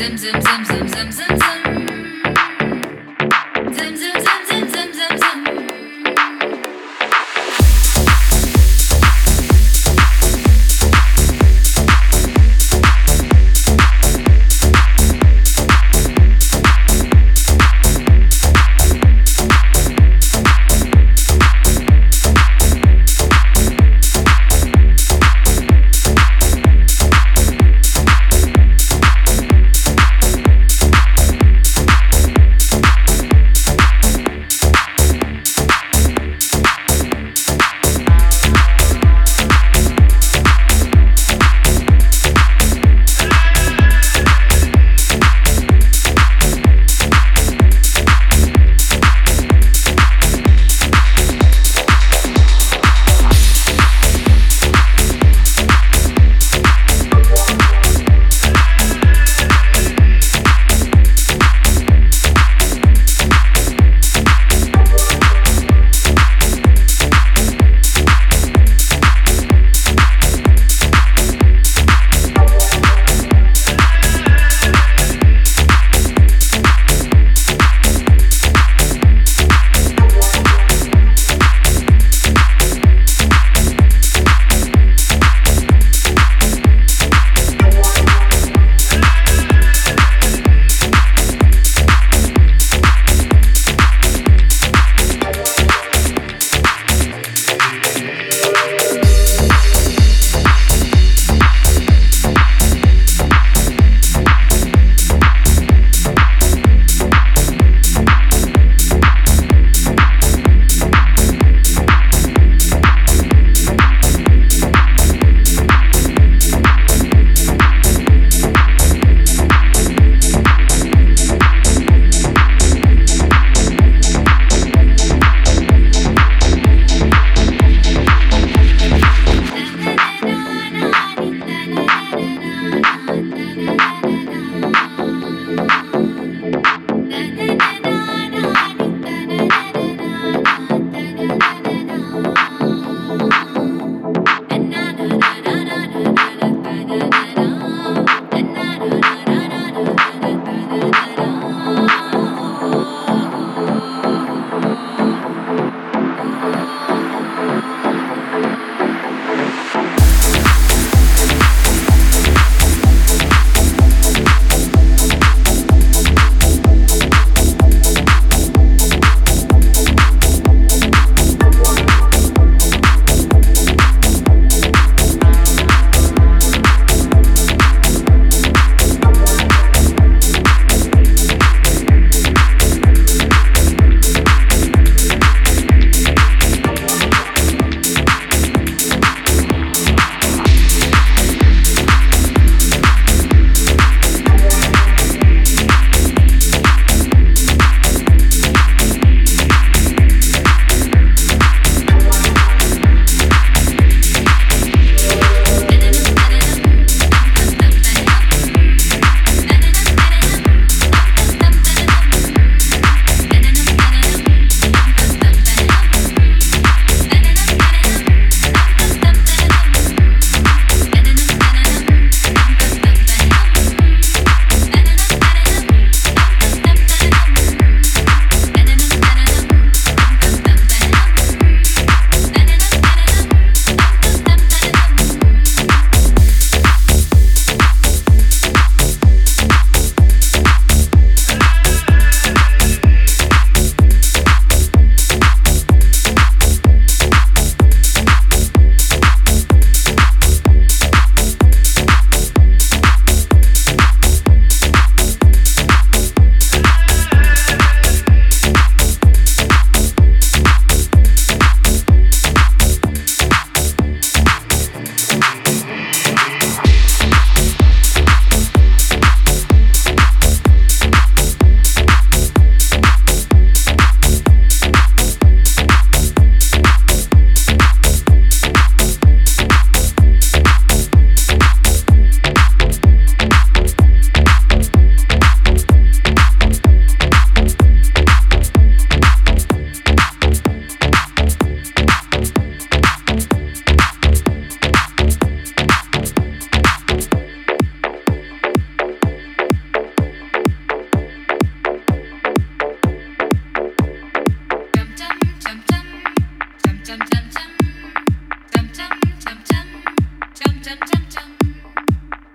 zim zim zim zim zim zim zim.